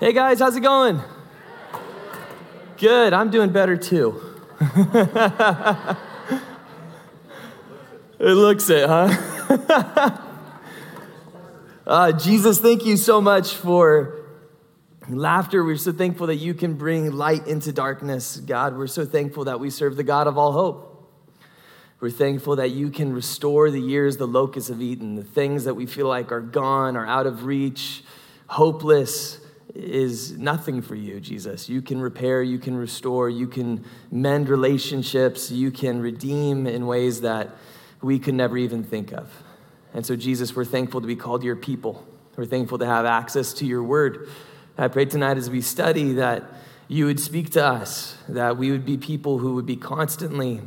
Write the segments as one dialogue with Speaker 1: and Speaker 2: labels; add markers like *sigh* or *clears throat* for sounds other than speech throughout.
Speaker 1: Hey guys, how's it going? Good, I'm doing better too. *laughs* it looks it, huh? *laughs* uh, Jesus, thank you so much for laughter. We're so thankful that you can bring light into darkness. God, we're so thankful that we serve the God of all hope. We're thankful that you can restore the years the locusts have eaten, the things that we feel like are gone, are out of reach, hopeless is nothing for you, Jesus. You can repair, you can restore, you can mend relationships, you can redeem in ways that we could never even think of. And so, Jesus, we're thankful to be called your people. We're thankful to have access to your word. I pray tonight as we study that you would speak to us, that we would be people who would be constantly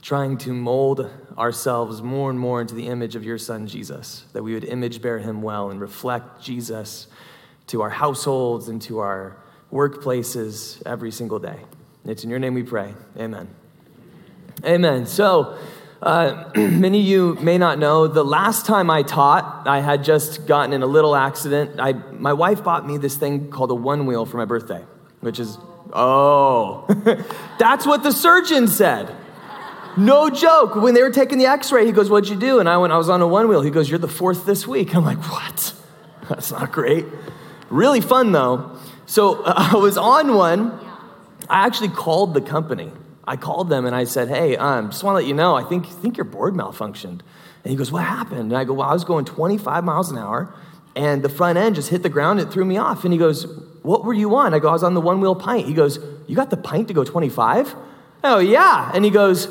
Speaker 1: trying to mold ourselves more and more into the image of your son, Jesus, that we would image bear him well and reflect Jesus to our households and to our workplaces every single day. It's in your name we pray. Amen. Amen. So, uh, *clears throat* many of you may not know, the last time I taught, I had just gotten in a little accident. I, my wife bought me this thing called a one wheel for my birthday, which is, oh, *laughs* that's what the surgeon said. No joke. When they were taking the x ray, he goes, What'd you do? And I went, I was on a one wheel. He goes, You're the fourth this week. I'm like, What? That's not great. Really fun though. So uh, *laughs* I was on one. I actually called the company. I called them and I said, Hey, um, just want to let you know, I think, think your board malfunctioned. And he goes, What happened? And I go, Well, I was going 25 miles an hour and the front end just hit the ground. It threw me off. And he goes, What were you on? I go, I was on the one wheel pint. He goes, You got the pint to go 25? Oh, yeah. And he goes,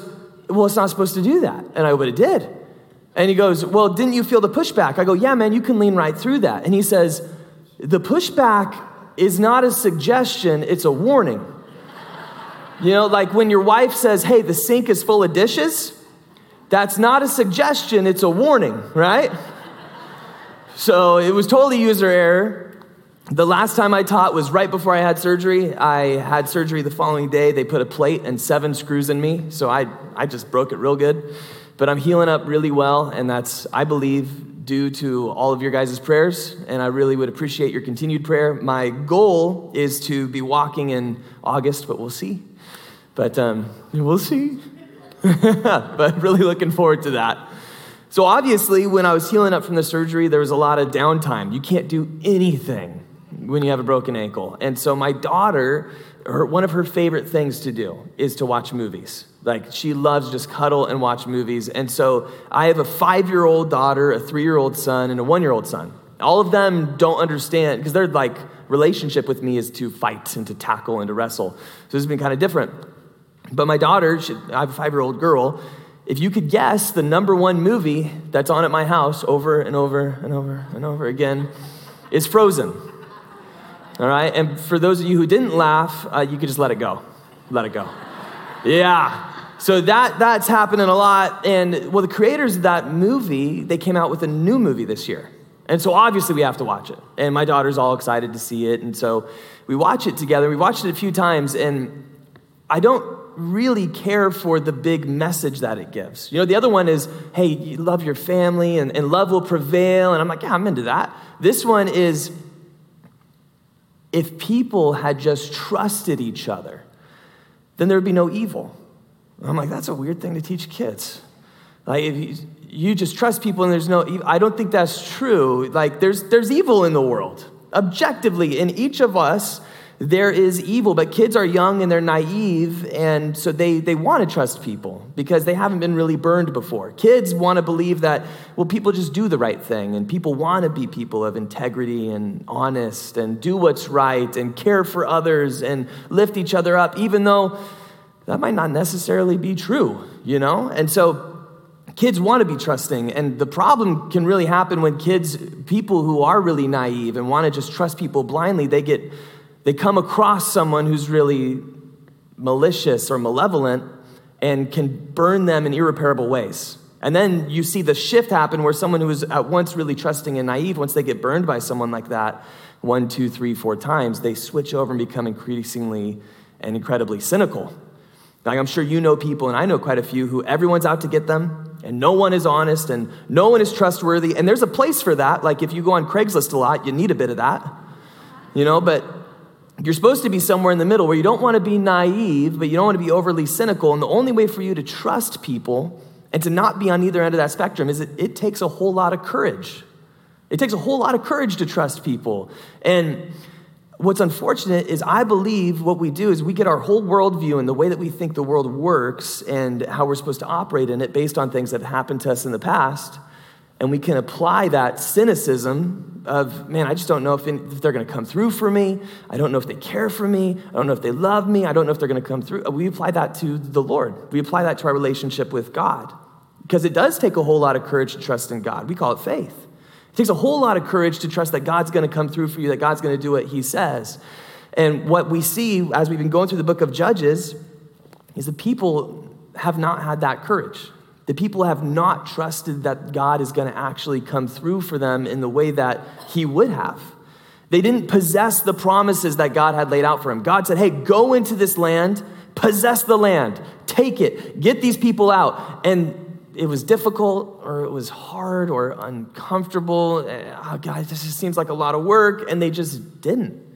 Speaker 1: well, it's not supposed to do that. And I go, but it did. And he goes, well, didn't you feel the pushback? I go, yeah, man, you can lean right through that. And he says, the pushback is not a suggestion, it's a warning. You know, like when your wife says, hey, the sink is full of dishes, that's not a suggestion, it's a warning, right? So it was totally user error. The last time I taught was right before I had surgery. I had surgery the following day. They put a plate and seven screws in me, so I, I just broke it real good. But I'm healing up really well, and that's, I believe, due to all of your guys' prayers, and I really would appreciate your continued prayer. My goal is to be walking in August, but we'll see. But um, we'll see. *laughs* but really looking forward to that. So, obviously, when I was healing up from the surgery, there was a lot of downtime. You can't do anything when you have a broken ankle. And so my daughter, her, one of her favorite things to do is to watch movies. Like she loves just cuddle and watch movies. And so I have a five year old daughter, a three year old son, and a one year old son. All of them don't understand because their like relationship with me is to fight and to tackle and to wrestle. So has been kind of different. But my daughter, she, I have a five year old girl. If you could guess the number one movie that's on at my house over and over and over and over again, is Frozen. All right? And for those of you who didn't laugh, uh, you could just let it go. Let it go. Yeah. So that that's happening a lot. And well, the creators of that movie, they came out with a new movie this year. And so obviously we have to watch it. And my daughter's all excited to see it. And so we watch it together. We watched it a few times, and I don't really care for the big message that it gives. You know, the other one is, hey, you love your family and, and love will prevail. And I'm like, yeah, I'm into that. This one is if people had just trusted each other, then there'd be no evil. I'm like, that's a weird thing to teach kids. Like, if you, you just trust people and there's no I don't think that's true. Like, there's, there's evil in the world. Objectively, in each of us, there is evil, but kids are young and they're naive, and so they, they want to trust people because they haven't been really burned before. Kids want to believe that, well, people just do the right thing, and people want to be people of integrity and honest and do what's right and care for others and lift each other up, even though that might not necessarily be true, you know? And so kids want to be trusting and the problem can really happen when kids people who are really naive and want to just trust people blindly they get they come across someone who's really malicious or malevolent and can burn them in irreparable ways. And then you see the shift happen where someone who is at once really trusting and naive, once they get burned by someone like that, one, two, three, four times, they switch over and become increasingly and incredibly cynical. Like I'm sure you know people, and I know quite a few, who everyone's out to get them, and no one is honest, and no one is trustworthy. And there's a place for that. Like if you go on Craigslist a lot, you need a bit of that you know, but you're supposed to be somewhere in the middle where you don't want to be naive, but you don't want to be overly cynical. And the only way for you to trust people and to not be on either end of that spectrum is that it takes a whole lot of courage. It takes a whole lot of courage to trust people. And what's unfortunate is I believe what we do is we get our whole worldview and the way that we think the world works and how we're supposed to operate in it based on things that have happened to us in the past and we can apply that cynicism of, man, I just don't know if, if they're going to come through for me. I don't know if they care for me. I don't know if they love me. I don't know if they're going to come through. We apply that to the Lord. We apply that to our relationship with God. Because it does take a whole lot of courage to trust in God. We call it faith. It takes a whole lot of courage to trust that God's going to come through for you, that God's going to do what He says. And what we see as we've been going through the book of Judges is that people have not had that courage. The people have not trusted that God is going to actually come through for them in the way that He would have. They didn't possess the promises that God had laid out for him. God said, Hey, go into this land, possess the land, take it, get these people out. And it was difficult or it was hard or uncomfortable. Eh, oh, God, this just seems like a lot of work. And they just didn't.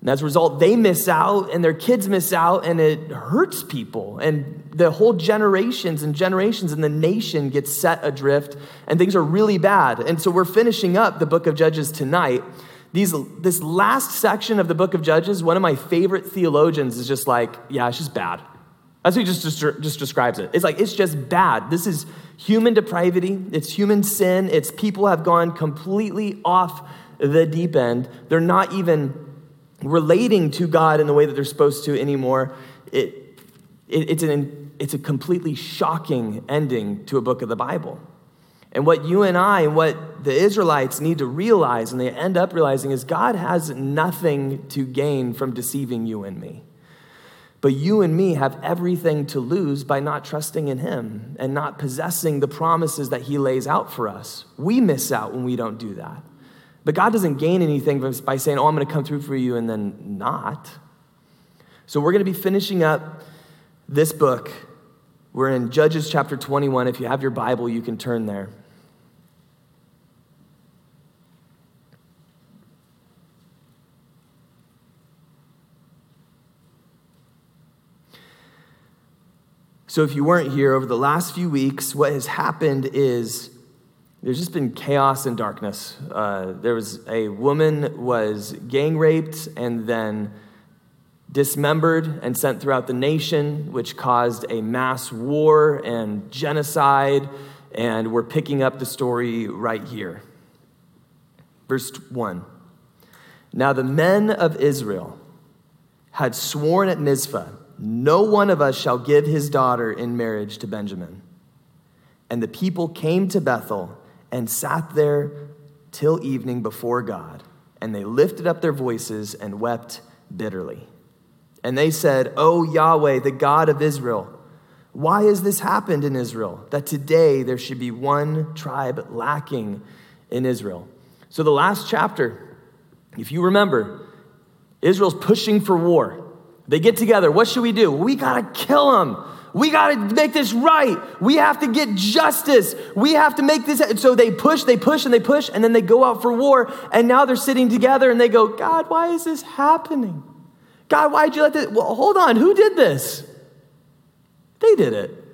Speaker 1: And as a result, they miss out and their kids miss out, and it hurts people. And the whole generations and generations and the nation gets set adrift, and things are really bad. And so we're finishing up the book of Judges tonight. These, this last section of the book of Judges, one of my favorite theologians is just like, yeah, it's just bad. That's what he just, just, just describes it. It's like, it's just bad. This is human depravity, it's human sin, it's people have gone completely off the deep end. They're not even relating to God in the way that they're supposed to anymore, it, it, it's, an, it's a completely shocking ending to a book of the Bible. And what you and I and what the Israelites need to realize, and they end up realizing, is God has nothing to gain from deceiving you and me. But you and me have everything to lose by not trusting in Him and not possessing the promises that He lays out for us. We miss out when we don't do that. But God doesn't gain anything by saying, Oh, I'm going to come through for you, and then not. So we're going to be finishing up this book. We're in Judges chapter 21. If you have your Bible, you can turn there. So, if you weren't here over the last few weeks, what has happened is there's just been chaos and darkness. Uh, there was a woman was gang raped and then dismembered and sent throughout the nation, which caused a mass war and genocide. And we're picking up the story right here. Verse 1. Now the men of Israel had sworn at Mizpah, no one of us shall give his daughter in marriage to Benjamin. And the people came to Bethel and sat there till evening before God. And they lifted up their voices and wept bitterly. And they said, O Yahweh, the God of Israel, why has this happened in Israel that today there should be one tribe lacking in Israel? So, the last chapter, if you remember, Israel's pushing for war. They get together. What should we do? We got to kill them. We got to make this right. We have to get justice. We have to make this. So they push, they push, and they push, and then they go out for war. And now they're sitting together and they go, God, why is this happening? God, why'd you let this? Well, hold on. Who did this? They did it.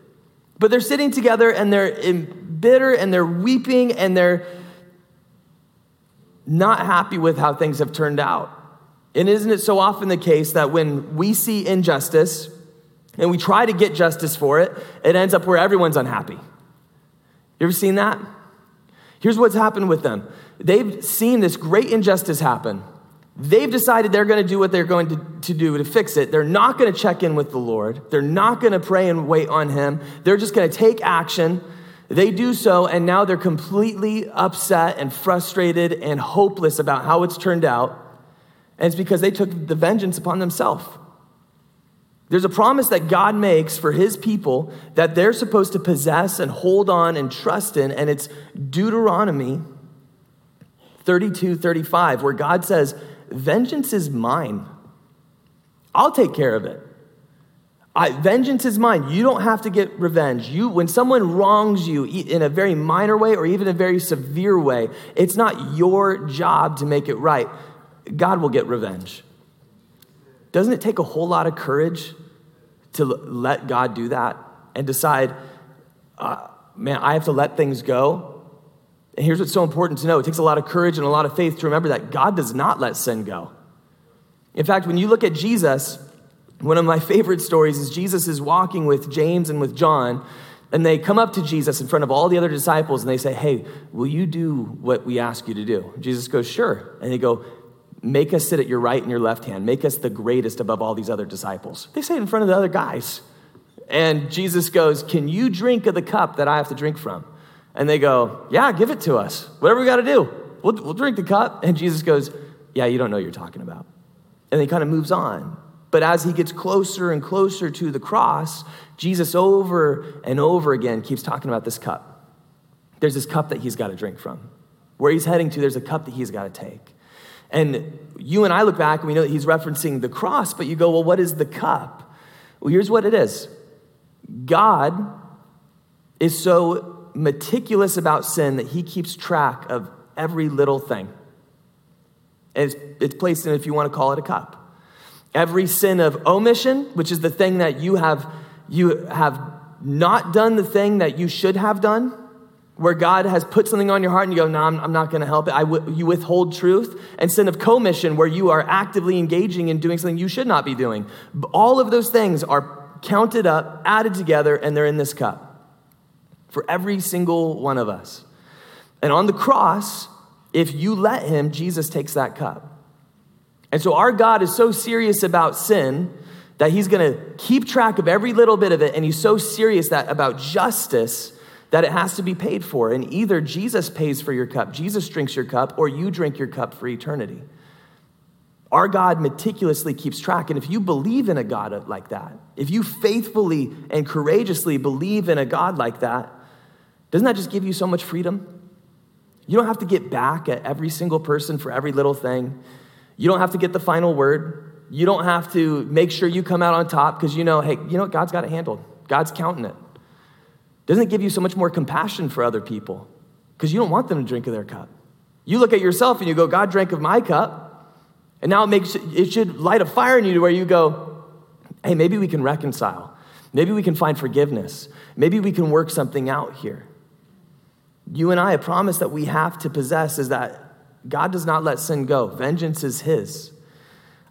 Speaker 1: But they're sitting together and they're bitter and they're weeping and they're not happy with how things have turned out. And isn't it so often the case that when we see injustice, and we try to get justice for it, it ends up where everyone's unhappy. You ever seen that? Here's what's happened with them they've seen this great injustice happen. They've decided they're going to do what they're going to, to do to fix it. They're not going to check in with the Lord. They're not going to pray and wait on Him. They're just going to take action. They do so, and now they're completely upset and frustrated and hopeless about how it's turned out. And it's because they took the vengeance upon themselves. There's a promise that God makes for his people that they're supposed to possess and hold on and trust in, and it's Deuteronomy 32 35, where God says, Vengeance is mine. I'll take care of it. I, vengeance is mine. You don't have to get revenge. You, when someone wrongs you in a very minor way or even a very severe way, it's not your job to make it right. God will get revenge. Doesn't it take a whole lot of courage to let God do that and decide, uh, man, I have to let things go? And here's what's so important to know it takes a lot of courage and a lot of faith to remember that God does not let sin go. In fact, when you look at Jesus, one of my favorite stories is Jesus is walking with James and with John, and they come up to Jesus in front of all the other disciples and they say, Hey, will you do what we ask you to do? Jesus goes, Sure. And they go, Make us sit at your right and your left hand. Make us the greatest above all these other disciples. They say it in front of the other guys. And Jesus goes, Can you drink of the cup that I have to drink from? And they go, Yeah, give it to us. Whatever we got to do, we'll, we'll drink the cup. And Jesus goes, Yeah, you don't know what you're talking about. And he kind of moves on. But as he gets closer and closer to the cross, Jesus over and over again keeps talking about this cup. There's this cup that he's got to drink from. Where he's heading to, there's a cup that he's got to take. And you and I look back and we know that he's referencing the cross, but you go, well, what is the cup? Well, here's what it is God is so meticulous about sin that he keeps track of every little thing. And it's, it's placed in, if you want to call it a cup. Every sin of omission, which is the thing that you have, you have not done the thing that you should have done, where God has put something on your heart and you go, no, I'm, I'm not going to help it. You withhold truth. And sin of commission, where you are actively engaging in doing something you should not be doing. All of those things are counted up, added together, and they're in this cup for every single one of us. And on the cross, if you let Him, Jesus takes that cup. And so our God is so serious about sin that He's going to keep track of every little bit of it, and He's so serious that about justice that it has to be paid for. And either Jesus pays for your cup, Jesus drinks your cup, or you drink your cup for eternity. Our God meticulously keeps track. And if you believe in a God like that, if you faithfully and courageously believe in a God like that, doesn't that just give you so much freedom? You don't have to get back at every single person for every little thing. You don't have to get the final word. You don't have to make sure you come out on top because you know, hey, you know, God's got it handled. God's counting it. Doesn't it give you so much more compassion for other people? Because you don't want them to drink of their cup. You look at yourself and you go, God drank of my cup. And now it makes it should light a fire in you to where you go, hey, maybe we can reconcile. Maybe we can find forgiveness. Maybe we can work something out here. You and I, a promise that we have to possess is that God does not let sin go. Vengeance is His.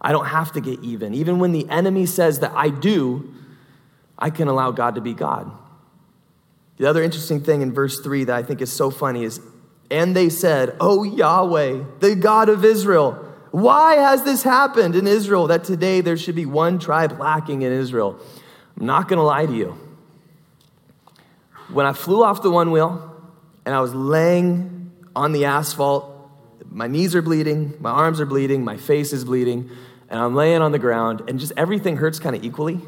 Speaker 1: I don't have to get even. Even when the enemy says that I do, I can allow God to be God. The other interesting thing in verse 3 that I think is so funny is, and they said, Oh Yahweh, the God of Israel, why has this happened in Israel that today there should be one tribe lacking in Israel? I'm not going to lie to you. When I flew off the one wheel and I was laying on the asphalt, my knees are bleeding, my arms are bleeding, my face is bleeding, and I'm laying on the ground, and just everything hurts kind of equally.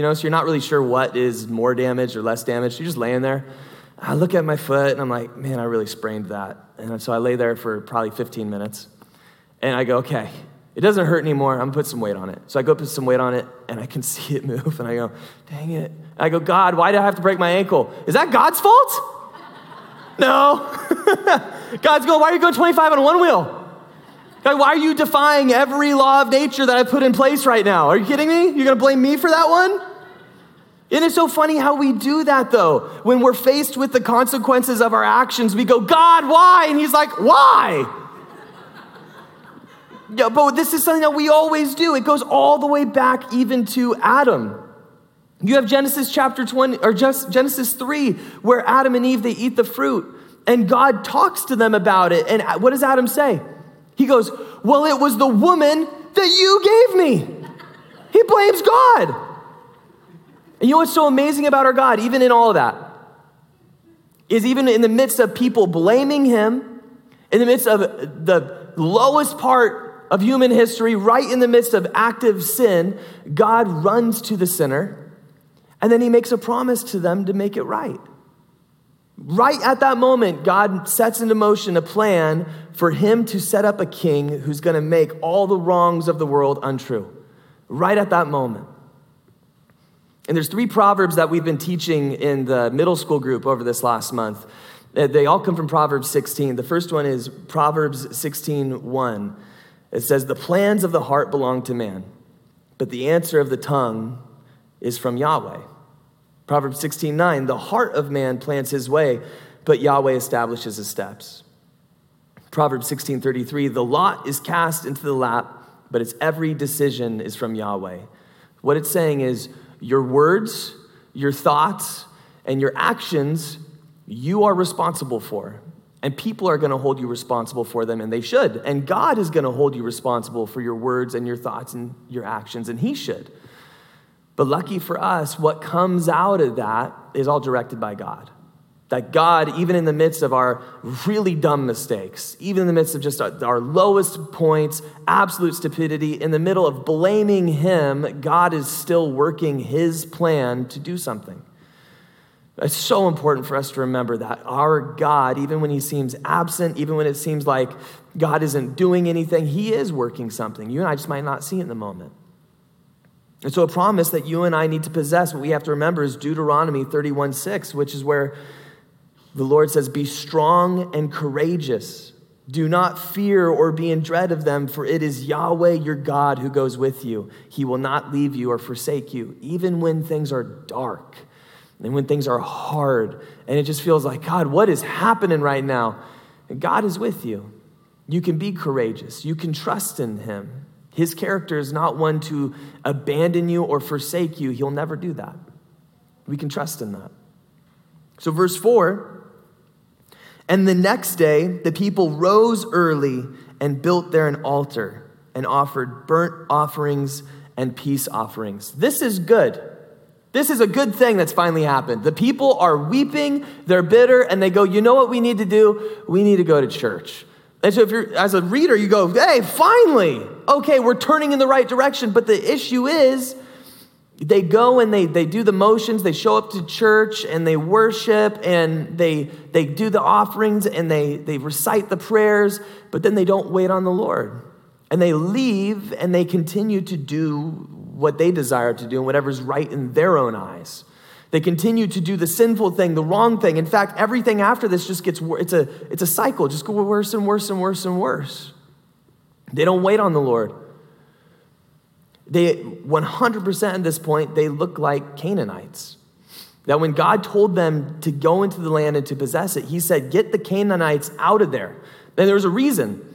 Speaker 1: You know, so you're not really sure what is more damaged or less damaged. You're just laying there. I look at my foot and I'm like, man, I really sprained that. And so I lay there for probably 15 minutes. And I go, okay, it doesn't hurt anymore. I'm gonna put some weight on it. So I go put some weight on it and I can *laughs* see it move. And I go, dang it. And I go, God, why did I have to break my ankle? Is that God's fault? *laughs* No. *laughs* God's going, why are you going 25 on one wheel? God, why are you defying every law of nature that I put in place right now? Are you kidding me? You're to blame me for that one? Isn't it so funny how we do that though? When we're faced with the consequences of our actions, we go, God, why? And He's like, why? yeah, but this is something that we always do. It goes all the way back even to Adam. You have Genesis chapter 20 or just Genesis 3 where Adam and Eve they eat the fruit and God talks to them about it and uh, what does Adam say? He goes, Well, it was the woman that you gave me. He blames God. And you know what's so amazing about our God, even in all of that, is even in the midst of people blaming him, in the midst of the lowest part of human history, right in the midst of active sin, God runs to the sinner and then he makes a promise to them to make it right. Right at that moment, God sets into motion a plan for him to set up a king who's going to make all the wrongs of the world untrue. Right at that moment. And there's three proverbs that we've been teaching in the middle school group over this last month. Uh, they all come from Proverbs 16. The first one is Proverbs 16, 1. It says, The plans of the heart belong to man, but the answer of the tongue is from Yahweh. Proverbs 16 9, the heart of man plans his way, but Yahweh establishes his steps. Proverbs 16 33, the lot is cast into the lap, but its every decision is from Yahweh. What it's saying is, your words, your thoughts, and your actions, you are responsible for. And people are going to hold you responsible for them, and they should. And God is going to hold you responsible for your words and your thoughts and your actions, and He should. But lucky for us, what comes out of that is all directed by God. That God, even in the midst of our really dumb mistakes, even in the midst of just our, lowest points, absolute stupidity, in the middle of blaming Him, God is still working His plan to do something. It's so important for us to remember that our God, even when He seems absent, even when it seems like God isn't doing anything, He is working something. You and I just might not see it in the moment. And so, a promise that you and I need to possess, what we have to remember is Deuteronomy 31 6, which is where the Lord says, Be strong and courageous. Do not fear or be in dread of them, for it is Yahweh your God who goes with you. He will not leave you or forsake you, even when things are dark and when things are hard and it just feels like, God, what is happening right now? God is with you. You can be courageous, you can trust in Him. His character is not one to abandon you or forsake you, He'll never do that. We can trust in that. So, verse 4 and the next day, the people rose early and built there an altar and offered burnt offerings and peace offerings. This is good. This is a good thing that's finally happened. The people are weeping, they're bitter, and they go, You know what we need to do? We need to go to church. And so, if you're as a reader, you go, Hey, finally, okay, we're turning in the right direction. But the issue is, they go and they, they do the motions, they show up to church and they worship and they, they do the offerings and they, they recite the prayers, but then they don't wait on the Lord. And they leave and they continue to do what they desire to do and whatever's right in their own eyes. They continue to do the sinful thing, the wrong thing. In fact, everything after this just gets. It's a, it's a cycle, just go worse and worse and worse and worse. They don't wait on the Lord. They 100% at this point, they look like Canaanites. That when God told them to go into the land and to possess it, he said, Get the Canaanites out of there. And there was a reason.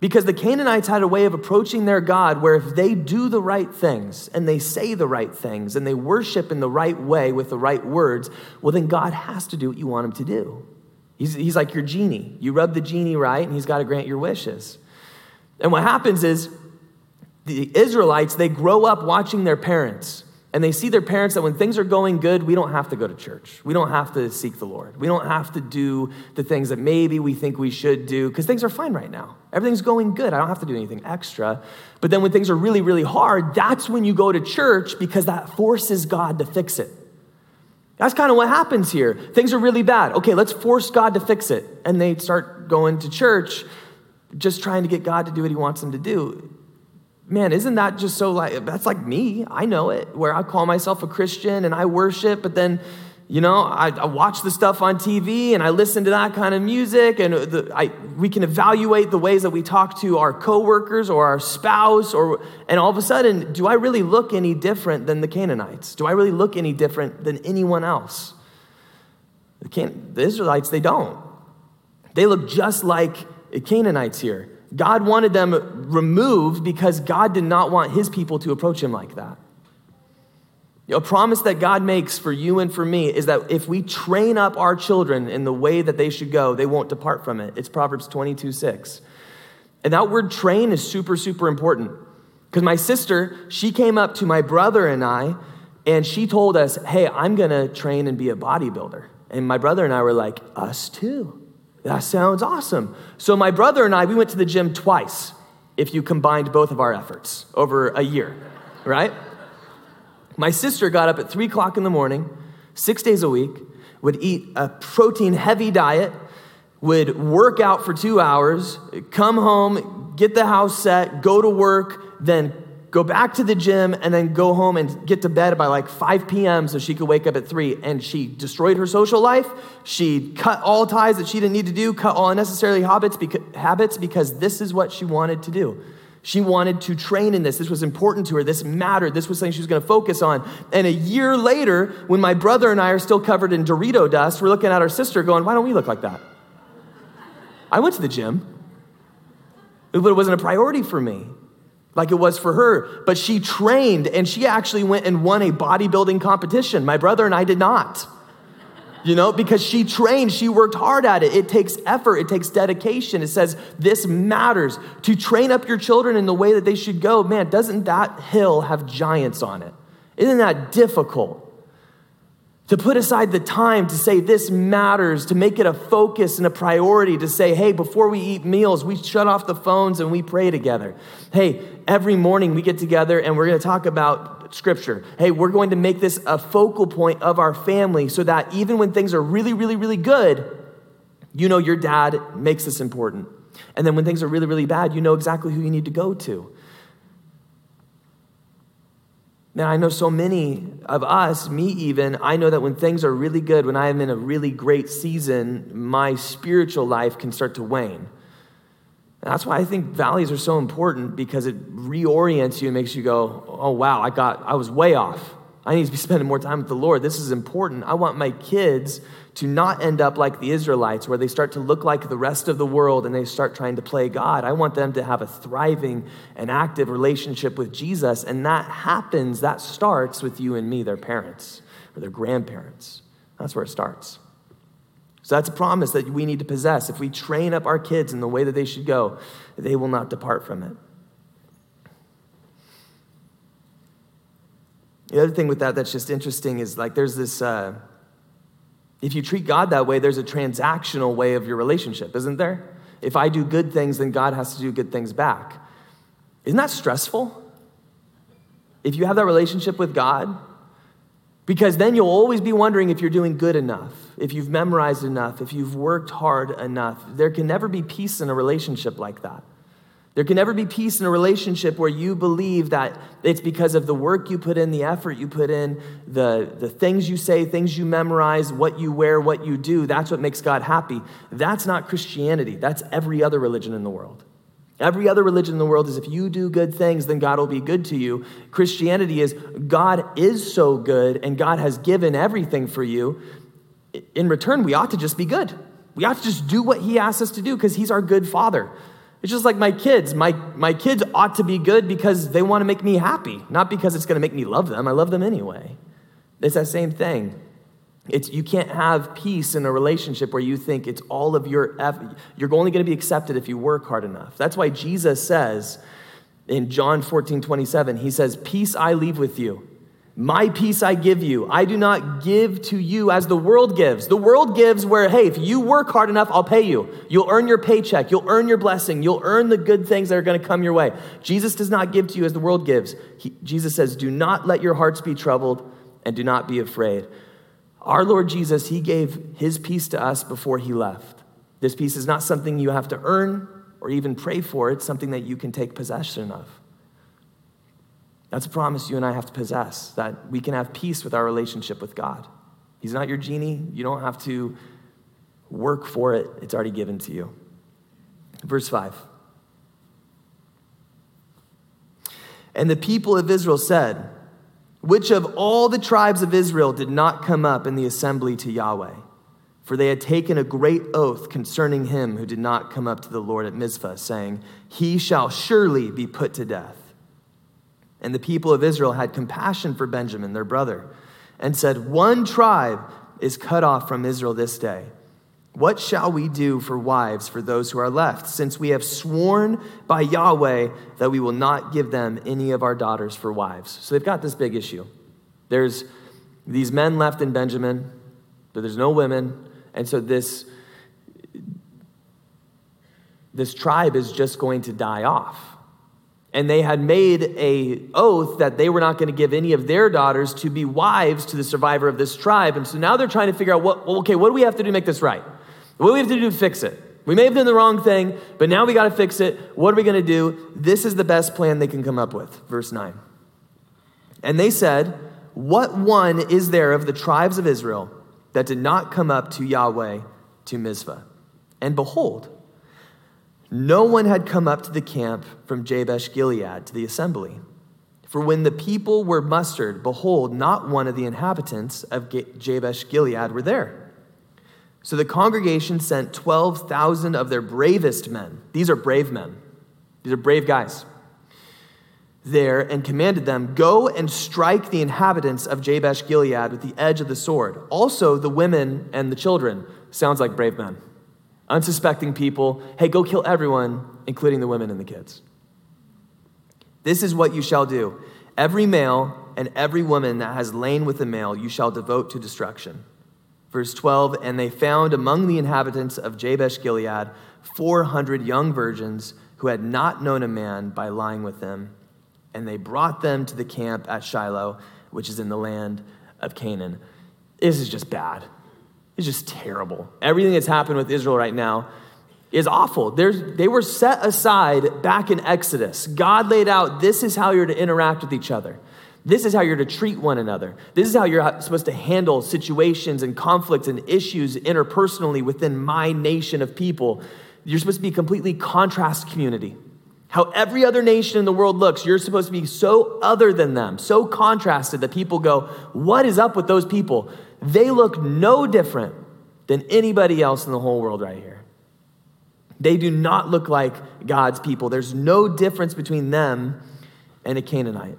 Speaker 1: Because the Canaanites had a way of approaching their God where if they do the right things and they say the right things and they worship in the right way with the right words, well, then God has to do what you want him to do. He's, he's like your genie. You rub the genie right and he's got to grant your wishes. And what happens is the Israelites, they grow up watching their parents and they see their parents that when things are going good, we don't have to go to church. We don't have to seek the Lord. We don't have to do the things that maybe we think we should do because things are fine right now. Everything's going good. I don't have to do anything extra. But then when things are really, really hard, that's when you go to church because that forces God to fix it. That's kind of what happens here. Things are really bad. Okay, let's force God to fix it. And they start going to church just trying to get God to do what he wants them to do man, isn't that just so like, that's like me. I know it, where I call myself a Christian and I worship, but then, you know, I, I watch the stuff on TV and I listen to that kind of music, and the, I, we can evaluate the ways that we talk to our coworkers or our spouse, or, and all of a sudden, do I really look any different than the Canaanites? Do I really look any different than anyone else? The, Can, the Israelites, they don't. They look just like the Canaanites here. God wanted them removed because God did not want his people to approach him like that. A promise that God makes for you and for me is that if we train up our children in the way that they should go, they won't depart from it. It's Proverbs 22 6. And that word train is super, super important. Because my sister, she came up to my brother and I, and she told us, Hey, I'm gonna train and be a bodybuilder. And my brother and I were like, Us too. That sounds awesome. So, my brother and I, we went to the gym twice if you combined both of our efforts over a year, right? My sister got up at three o'clock in the morning, six days a week, would eat a protein heavy diet, would work out for two hours, come home, get the house set, go to work, then go back to the gym, and then go home and get to bed by like 5 p.m. so she could wake up at 3. And she destroyed her social life. She cut all ties that she didn't need to do, cut all unnecessary habits because, habits because this is what she wanted to do. She wanted to train in this. This was important to her. This mattered. This was something she was going to focus on. And a year later, when my brother and I are still covered in Dorito dust, we're looking at our sister going, Why don't we look like that? I went to the gym, but it wasn't a priority for me like it was for her. But she trained and she actually went and won a bodybuilding competition. My brother and I did not you know, because she trained, she worked hard at it. It takes effort, it takes dedication. It says this matters. To train up your children in the way that they should go, man, doesn't that hill have giants on it? Isn't that difficult? To put aside the time to say this matters, to make it a focus and a priority, to say, hey, before we eat meals, we shut off the phones and we pray together. Hey, every morning we get together and we're gonna talk about scripture. Hey, we're going to make this a focal point of our family so that even when things are really, really, really good, you know your dad makes this important. And then when things are really, really bad, you know exactly who you need to go to. Now, I know so many of us, me even, I know that when things are really good, when I am in a really great season, my spiritual life can start to wane. That's why I think valleys are so important because it reorients you and makes you go, oh, wow, I got, I was way off. I need to be *laughs* spending more time with the Lord. This is important. I want my kids to not end up like the Israelites, where they start to look like the rest of the world and they start trying to play God. I want them to have a thriving and active relationship with Jesus. And that happens, that starts with you and me, their parents or their grandparents. That's where it starts. So that's a promise that we need to possess. If we train up our kids in the way that they should go, they will not depart from it. The other thing with that that's just interesting is like there's this, uh, if you treat God that way, there's a transactional way of your relationship, isn't there? If I do good things, then God has to do good things back. Isn't that stressful? If you have that relationship with God, because then you'll always be wondering if you're doing good enough, if you've memorized enough, if you've worked hard enough. There can never be peace in a relationship like that. There can never be peace in a relationship where you believe that it's because of the work you put in, the effort you put in, the, the things you say, things you memorize, what you wear, what you do. That's what makes God happy. That's not Christianity. That's every other religion in the world. Every other religion in the world is if you do good things, then God will be good to you. Christianity is God is so good and God has given everything for you. In return, we ought to just be good. We ought to just do what He asks us to do because He's our good Father. It's just like my kids. My, my kids ought to be good because they want to make me happy, not because it's going to make me love them. I love them anyway. It's that same thing. It's, you can't have peace in a relationship where you think it's all of your effort. You're only going to be accepted if you work hard enough. That's why Jesus says in John 14, 27, he says, Peace I leave with you. My peace I give you. I do not give to you as the world gives. The world gives where, hey, if you work hard enough, I'll pay you. You'll earn your paycheck. You'll earn your blessing. You'll earn the good things that are going to come your way. Jesus does not give to you as the world gives. He, Jesus says, Do not let your hearts be troubled and do not be afraid. Our Lord Jesus, He gave His peace to us before He left. This peace is not something you have to earn or even pray for, it's something that you can take possession of. That's a promise you and I have to possess, that we can have peace with our relationship with God. He's not your genie. You don't have to work for it, it's already given to you. Verse 5. And the people of Israel said, which of all the tribes of Israel did not come up in the assembly to Yahweh? For they had taken a great oath concerning him who did not come up to the Lord at Mizpah, saying, He shall surely be put to death. And the people of Israel had compassion for Benjamin, their brother, and said, One tribe is cut off from Israel this day. What shall we do for wives for those who are left, since we have sworn by Yahweh that we will not give them any of our daughters for wives? So they've got this big issue. There's these men left in Benjamin, but there's no women. And so this, this tribe is just going to die off. And they had made a oath that they were not going to give any of their daughters to be wives to the survivor of this tribe. And so now they're trying to figure out what, well, okay, what do we have to do to make this right? What do we have to do to fix it? We may have done the wrong thing, but now we got to fix it. What are we going to do? This is the best plan they can come up with. Verse 9. And they said, What one is there of the tribes of Israel that did not come up to Yahweh to Mizpah? And behold, no one had come up to the camp from Jabesh Gilead to the assembly. For when the people were mustered, behold, not one of the inhabitants of Jabesh Gilead were there. So the congregation sent 12,000 of their bravest men. These are brave men, these are brave guys. There and commanded them, Go and strike the inhabitants of Jabesh Gilead with the edge of the sword. Also, the women and the children. Sounds like brave men unsuspecting people, hey, go kill everyone, including the women and the kids. This is what you shall do. Every male and every woman that has lain with a male you shall devote to destruction. Verse 12 And they found among the inhabitants of Jabesh Gilead 400 young virgins who had not known a man by lying with them. And they brought them to the camp at Shiloh, which is in the land of Canaan. This is just bad. It's just terrible. Everything that's happened with Israel right now is awful. There's, they were set aside back in Exodus. God laid out this is how you're to interact with each other. This is how you're to treat one another. This is how you're supposed to handle situations and conflicts and issues interpersonally within my nation of people. You're supposed to be a completely contrast community. How every other nation in the world looks, you're supposed to be so other than them, so contrasted that people go, What is up with those people? They look no different than anybody else in the whole world right here. They do not look like God's people. There's no difference between them and a Canaanite.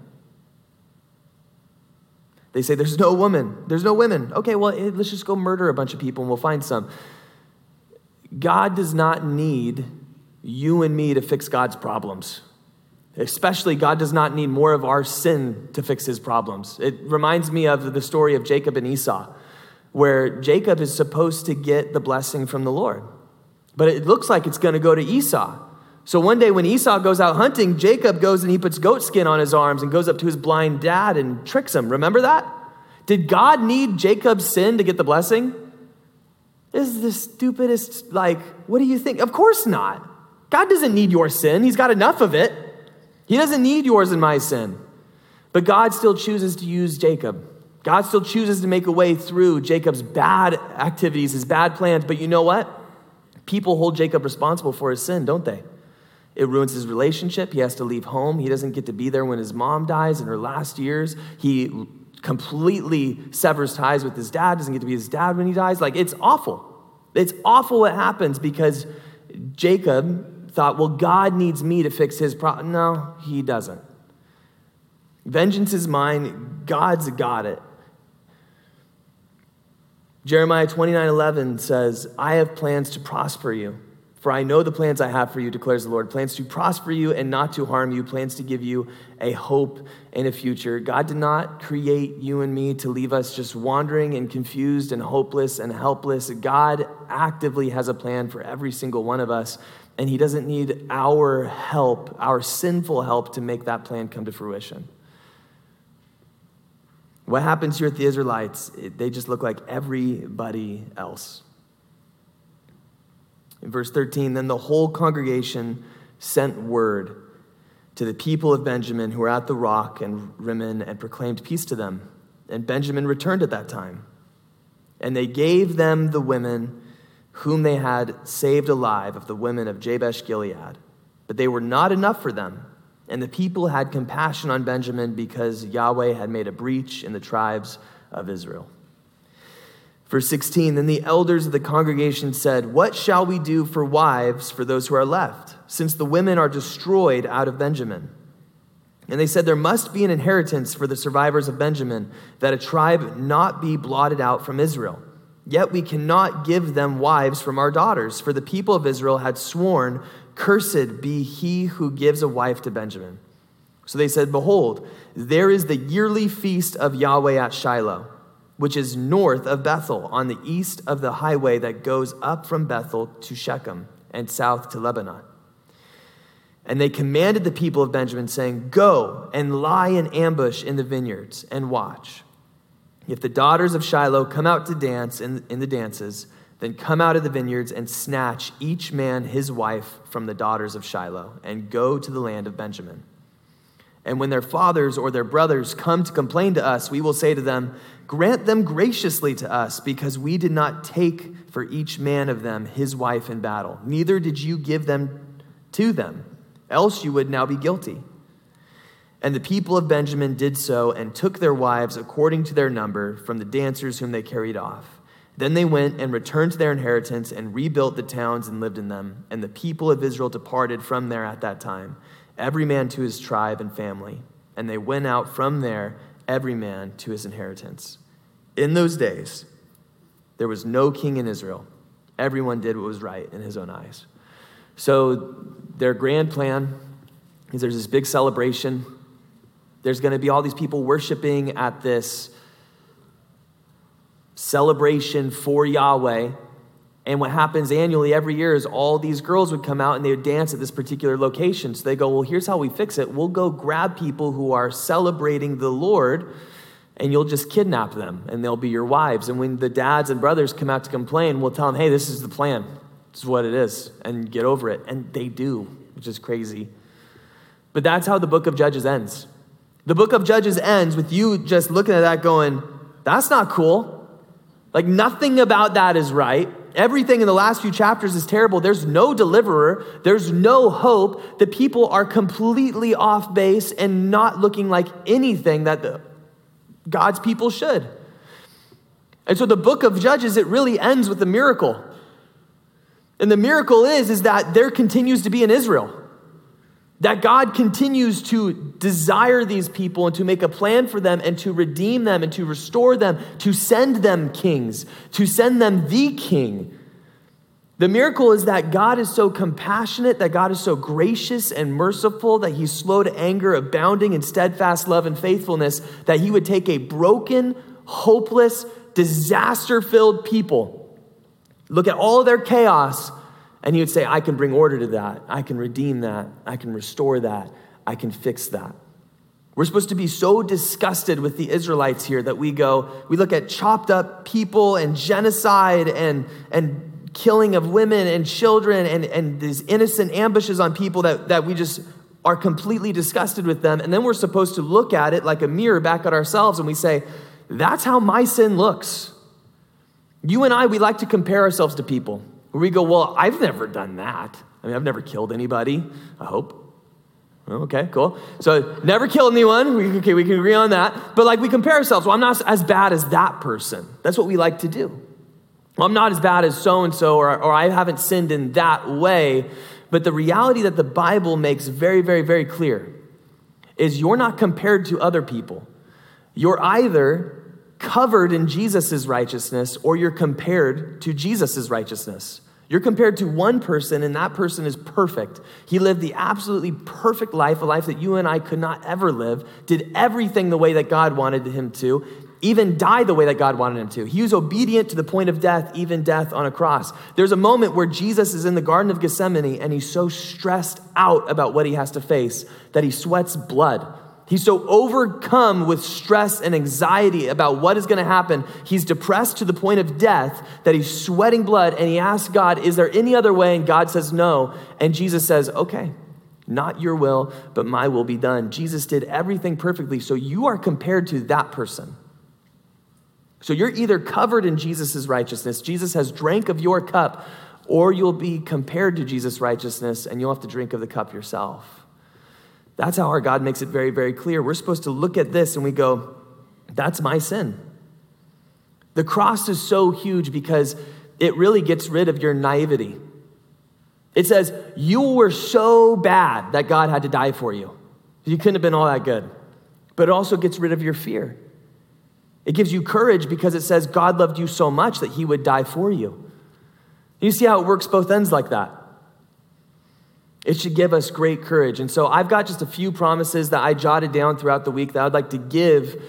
Speaker 1: They say, There's no woman. There's no women. Okay, well, eh, let's just go murder a bunch of people and we'll find some. God does not need you and me to fix God's problems. Especially, God does not need more of our sin to fix his problems. It reminds me of the story of Jacob and Esau, where Jacob is supposed to get the blessing from the Lord. But it looks like it's going to go to Esau. So one day when Esau goes out hunting, Jacob goes and he puts goat skin on his arms and goes up to his blind dad and tricks him. Remember that? Did God need Jacob's sin to get the blessing? This is the stupidest, like, what do you think? Of course not. God doesn't need your sin, He's got enough of it. He doesn't need yours and my sin. But God still chooses to use Jacob. God still chooses to make a way through Jacob's bad activities, his bad plans. But you know what? People hold Jacob responsible for his sin, don't they? It ruins his relationship. He has to leave home. He doesn't get to be there when his mom dies in her last years. He completely severs ties with his dad, doesn't get to be his dad when he dies. Like, it's awful. It's awful what happens because Jacob thought, well, God needs me to fix his problem. No, he doesn't. Vengeance is mine, God's got it. Jeremiah 29 11 says, I have plans to prosper you. For I know the plans I have for you, declares the Lord plans to prosper you and not to harm you, plans to give you a hope and a future. God did not create you and me to leave us just wandering and confused and hopeless and helpless. God actively has a plan for every single one of us and he doesn't need our help, our sinful help, to make that plan come to fruition. What happens here with the Israelites? They just look like everybody else. In verse 13, then the whole congregation sent word to the people of Benjamin who were at the rock and Rimmon and proclaimed peace to them. And Benjamin returned at that time. And they gave them the women whom they had saved alive of the women of Jabesh Gilead. But they were not enough for them. And the people had compassion on Benjamin because Yahweh had made a breach in the tribes of Israel. Verse 16 Then the elders of the congregation said, What shall we do for wives for those who are left, since the women are destroyed out of Benjamin? And they said, There must be an inheritance for the survivors of Benjamin, that a tribe not be blotted out from Israel. Yet we cannot give them wives from our daughters, for the people of Israel had sworn, Cursed be he who gives a wife to Benjamin. So they said, Behold, there is the yearly feast of Yahweh at Shiloh, which is north of Bethel, on the east of the highway that goes up from Bethel to Shechem and south to Lebonah. And they commanded the people of Benjamin, saying, Go and lie in ambush in the vineyards and watch. If the daughters of Shiloh come out to dance in, in the dances, then come out of the vineyards and snatch each man his wife from the daughters of Shiloh, and go to the land of Benjamin. And when their fathers or their brothers come to complain to us, we will say to them, Grant them graciously to us, because we did not take for each man of them his wife in battle. Neither did you give them to them, else you would now be guilty. And the people of Benjamin did so and took their wives according to their number from the dancers whom they carried off. Then they went and returned to their inheritance and rebuilt the towns and lived in them. And the people of Israel departed from there at that time, every man to his tribe and family. And they went out from there, every man to his inheritance. In those days, there was no king in Israel. Everyone did what was right in his own eyes. So, their grand plan is there's this big celebration. There's going to be all these people worshiping at this celebration for Yahweh. And what happens annually every year is all these girls would come out and they would dance at this particular location. So they go, Well, here's how we fix it. We'll go grab people who are celebrating the Lord and you'll just kidnap them and they'll be your wives. And when the dads and brothers come out to complain, we'll tell them, Hey, this is the plan. This is what it is. And get over it. And they do, which is crazy. But that's how the book of Judges ends. The book of Judges ends with you just looking at that going, That's not cool. Like nothing about that is right. Everything in the last few chapters is terrible. There's no deliverer, there's no hope. The people are completely off base and not looking like anything that the, God's people should. And so the book of Judges, it really ends with a miracle. And the miracle is, is that there continues to be an Israel that God continues to desire these people and to make a plan for them and to redeem them and to restore them, to send them kings, to send them the king. The miracle is that God is so compassionate, that God is so gracious and merciful, that He's slow to anger, abounding in steadfast love and faithfulness, that He would take a broken, hopeless, disaster filled people, look at all their chaos, and he would say, I can bring order to that. I can redeem that. I can restore that. I can fix that. We're supposed to be so disgusted with the Israelites here that we go, we look at chopped up people and genocide and, and killing of women and children and, and these innocent ambushes on people that, that we just are completely disgusted with them. And then we're supposed to look at it like a mirror back at ourselves and we say, that's how my sin looks. You and I, we like to compare ourselves to people where we go, Well, I've never done that. I mean, I've never killed anybody, I hope. Oh, okay, cool. So never killed anyone. We, okay, we can agree on that. But like we compare ourselves. Well, I'm not as bad as that person. That's what we like to do. Well, I'm not as bad as so and so, or I haven't sinned in that way. But the reality that the Bible makes very, very, very clear is you're not compared to other people. You're either covered in Jesus' righteousness or you're compared to Jesus' righteousness. You're compared to one person, and that person is perfect. He lived the absolutely perfect life, a life that you and I could not ever live, did everything the way that God wanted him to, even died the way that God wanted him to. He was obedient to the point of death, even death on a cross. There's a moment where Jesus is in the Garden of Gethsemane, and he's so stressed out about what he has to face that he sweats blood. He's so overcome with stress and anxiety about what is going to happen. He's depressed to the point of death that he's sweating blood and he asks God, Is there any other way? And God says, No. And Jesus says, Okay, not your will, but my will be done. Jesus did everything perfectly. So you are compared to that person. So you're either covered in Jesus' righteousness, Jesus has drank of your cup, or you'll be compared to Jesus' righteousness and you'll have to drink of the cup yourself. That's how our God makes it very, very clear. We're supposed to look at this and we go, that's my sin. The cross is so huge because it really gets rid of your naivety. It says, You were so bad that God had to die for you. You couldn't have been all that good. But it also gets rid of your fear. It gives you courage because it says God loved you so much that he would die for you. You see how it works both ends like that. It should give us great courage. And so I've got just a few promises that I jotted down throughout the week that I'd like to give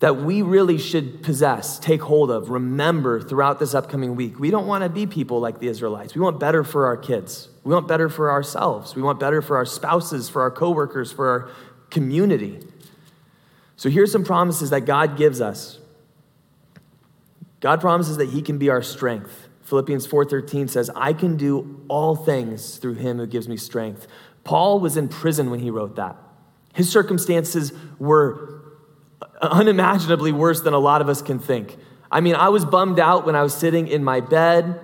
Speaker 1: that we really should possess, take hold of, remember throughout this upcoming week. We don't want to be people like the Israelites. We want better for our kids. We want better for ourselves. We want better for our spouses, for our coworkers, for our community. So here's some promises that God gives us. God promises that he can be our strength. Philippians 4:13 says, "I can do all things through him who gives me strength." Paul was in prison when he wrote that. His circumstances were unimaginably worse than a lot of us can think. I mean, I was bummed out when I was sitting in my bed.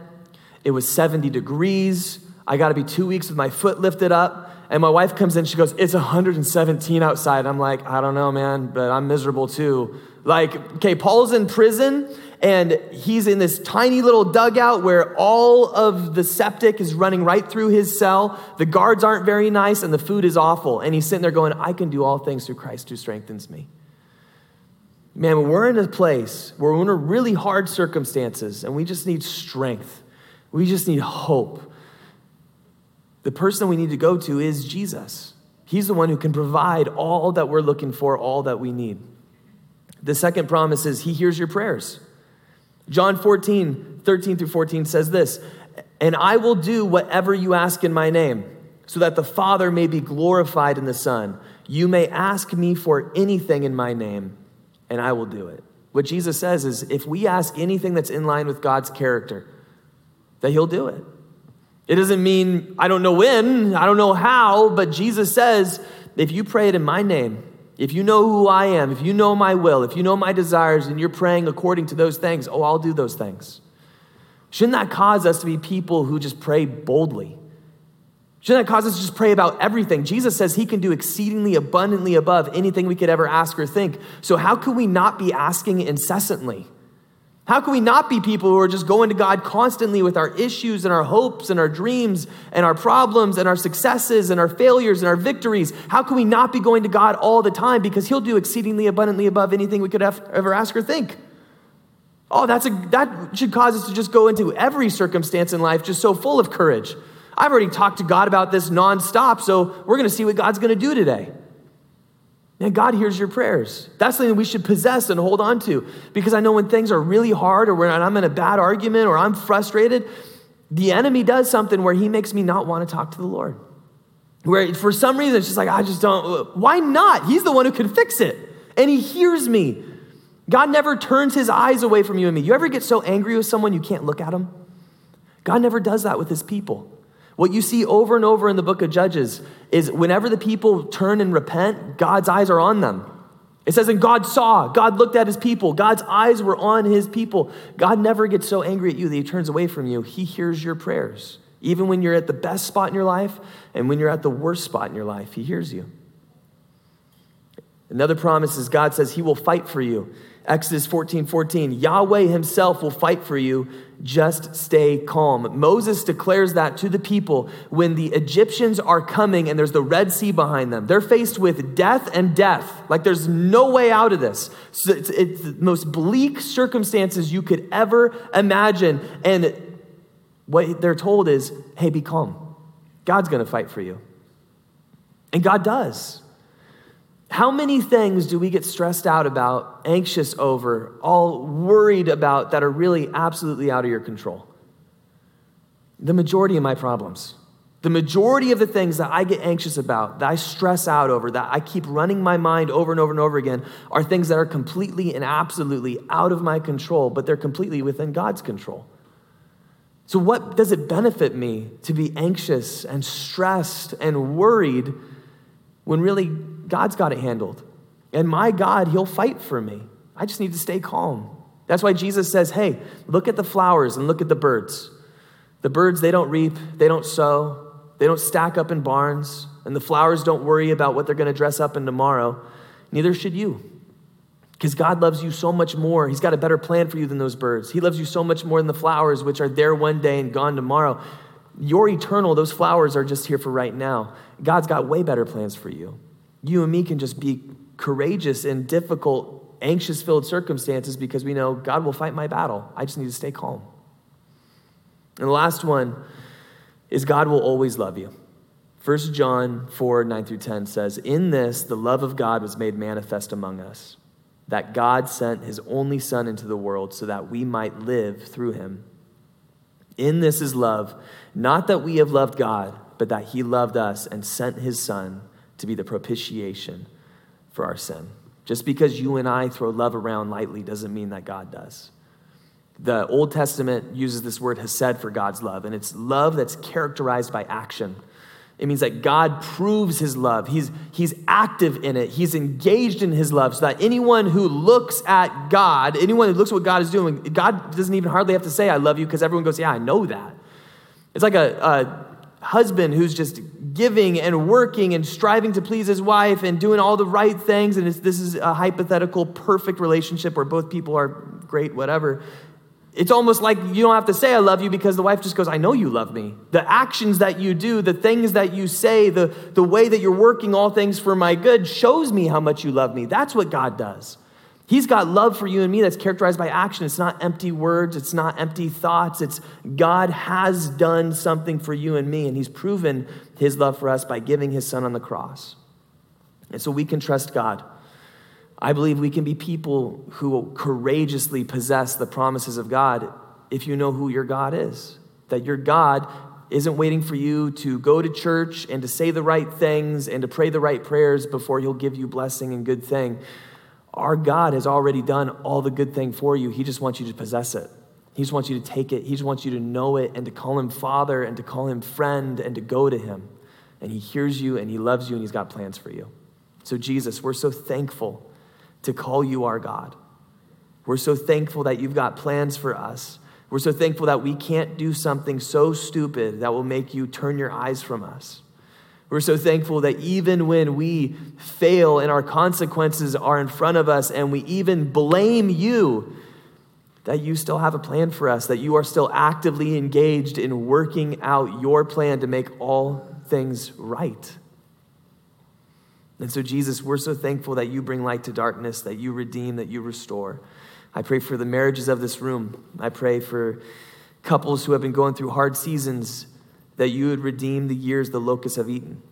Speaker 1: It was 70 degrees. I got to be two weeks with my foot lifted up. And my wife comes in, she goes, It's 117 outside. I'm like, I don't know, man, but I'm miserable too. Like, okay, Paul's in prison and he's in this tiny little dugout where all of the septic is running right through his cell. The guards aren't very nice and the food is awful. And he's sitting there going, I can do all things through Christ who strengthens me. Man, when we're in a place where we're in really hard circumstances and we just need strength, we just need hope the person we need to go to is Jesus. He's the one who can provide all that we're looking for, all that we need. The second promise is He hears your prayers. John 14, 13 through 14 says this And I will do whatever you ask in my name, so that the Father may be glorified in the Son. You may ask me for anything in my name, and I will do it. What Jesus says is if we ask anything that's in line with God's character, that He'll do it. It doesn't mean I don't know when, I don't know how, but Jesus says, if you pray it in my name, if you know who I am, if you know my will, if you know my desires, and you're praying according to those things, oh, I'll do those things. Shouldn't that cause us to be people who just pray boldly? Shouldn't that cause us to just pray about everything? Jesus says he can do exceedingly abundantly above anything we could ever ask or think. So, how could we not be asking incessantly? How can we not be people who are just going to God constantly with our issues and our hopes and our dreams and our problems and our successes and our failures and our victories? How can we not be going to God all the time because He'll do exceedingly abundantly above anything we could ever ask or think? Oh, that's a, that should cause us to just go into every circumstance in life just so full of courage. I've already talked to God about this nonstop, so we're going to see what God's going to do today. Man, God hears your prayers. That's something we should possess and hold on to. Because I know when things are really hard or when I'm in a bad argument or I'm frustrated, the enemy does something where he makes me not want to talk to the Lord. Where for some reason it's just like, I just don't. Why not? He's the one who can fix it. And he hears me. God never turns his eyes away from you and me. You ever get so angry with someone you can't look at them? God never does that with his people. What you see over and over in the book of Judges is whenever the people turn and repent, God's eyes are on them. It says, and God saw, God looked at his people, God's eyes were on his people. God never gets so angry at you that he turns away from you. He hears your prayers. Even when you're at the best spot in your life and when you're at the worst spot in your life, he hears you. Another promise is God says he will fight for you. Exodus 14 14, Yahweh himself will fight for you. Just stay calm. Moses declares that to the people when the Egyptians are coming and there's the Red Sea behind them. They're faced with death and death. Like there's no way out of this. So it's, it's the most bleak circumstances you could ever imagine. And what they're told is hey, be calm. God's going to fight for you. And God does. How many things do we get stressed out about, anxious over, all worried about that are really absolutely out of your control? The majority of my problems, the majority of the things that I get anxious about, that I stress out over, that I keep running my mind over and over and over again, are things that are completely and absolutely out of my control, but they're completely within God's control. So, what does it benefit me to be anxious and stressed and worried when really God's got it handled. And my God, He'll fight for me. I just need to stay calm. That's why Jesus says, hey, look at the flowers and look at the birds. The birds, they don't reap, they don't sow, they don't stack up in barns, and the flowers don't worry about what they're going to dress up in tomorrow. Neither should you. Because God loves you so much more. He's got a better plan for you than those birds. He loves you so much more than the flowers, which are there one day and gone tomorrow. You're eternal. Those flowers are just here for right now. God's got way better plans for you you and me can just be courageous in difficult, anxious filled circumstances because we know God will fight my battle. I just need to stay calm. And the last one is God will always love you. 1 John 4 9 through 10 says, In this, the love of God was made manifest among us, that God sent his only Son into the world so that we might live through him. In this is love, not that we have loved God, but that he loved us and sent his Son to be the propitiation for our sin. Just because you and I throw love around lightly doesn't mean that God does. The Old Testament uses this word hesed for God's love, and it's love that's characterized by action. It means that God proves his love. He's, he's active in it. He's engaged in his love so that anyone who looks at God, anyone who looks at what God is doing, God doesn't even hardly have to say, I love you, because everyone goes, Yeah, I know that. It's like a, a husband who's just giving and working and striving to please his wife and doing all the right things, and this is a hypothetical perfect relationship where both people are great, whatever. It's almost like you don't have to say, I love you, because the wife just goes, I know you love me. The actions that you do, the things that you say, the, the way that you're working all things for my good shows me how much you love me. That's what God does. He's got love for you and me that's characterized by action. It's not empty words, it's not empty thoughts. It's God has done something for you and me, and He's proven His love for us by giving His Son on the cross. And so we can trust God. I believe we can be people who courageously possess the promises of God if you know who your God is. That your God isn't waiting for you to go to church and to say the right things and to pray the right prayers before He'll give you blessing and good thing. Our God has already done all the good thing for you. He just wants you to possess it. He just wants you to take it. He just wants you to know it and to call him father and to call him friend and to go to him. And he hears you and he loves you and he's got plans for you. So, Jesus, we're so thankful to call you our God. We're so thankful that you've got plans for us. We're so thankful that we can't do something so stupid that will make you turn your eyes from us. We're so thankful that even when we fail and our consequences are in front of us and we even blame you, that you still have a plan for us, that you are still actively engaged in working out your plan to make all things right. And so, Jesus, we're so thankful that you bring light to darkness, that you redeem, that you restore. I pray for the marriages of this room. I pray for couples who have been going through hard seasons that you would redeem the years the locusts have eaten.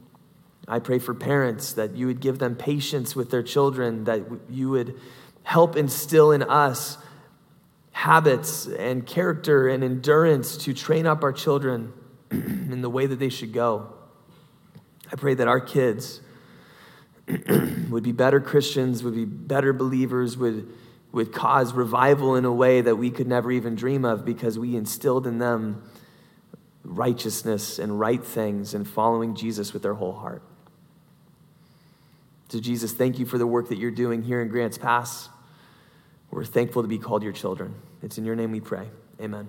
Speaker 1: I pray for parents that you would give them patience with their children, that you would help instill in us habits and character and endurance to train up our children *clears throat* in the way that they should go. I pray that our kids *clears throat* would be better Christians, would be better believers, would, would cause revival in a way that we could never even dream of because we instilled in them righteousness and right things and following Jesus with their whole heart. So, Jesus, thank you for the work that you're doing here in Grants Pass. We're thankful to be called your children. It's in your name we pray. Amen.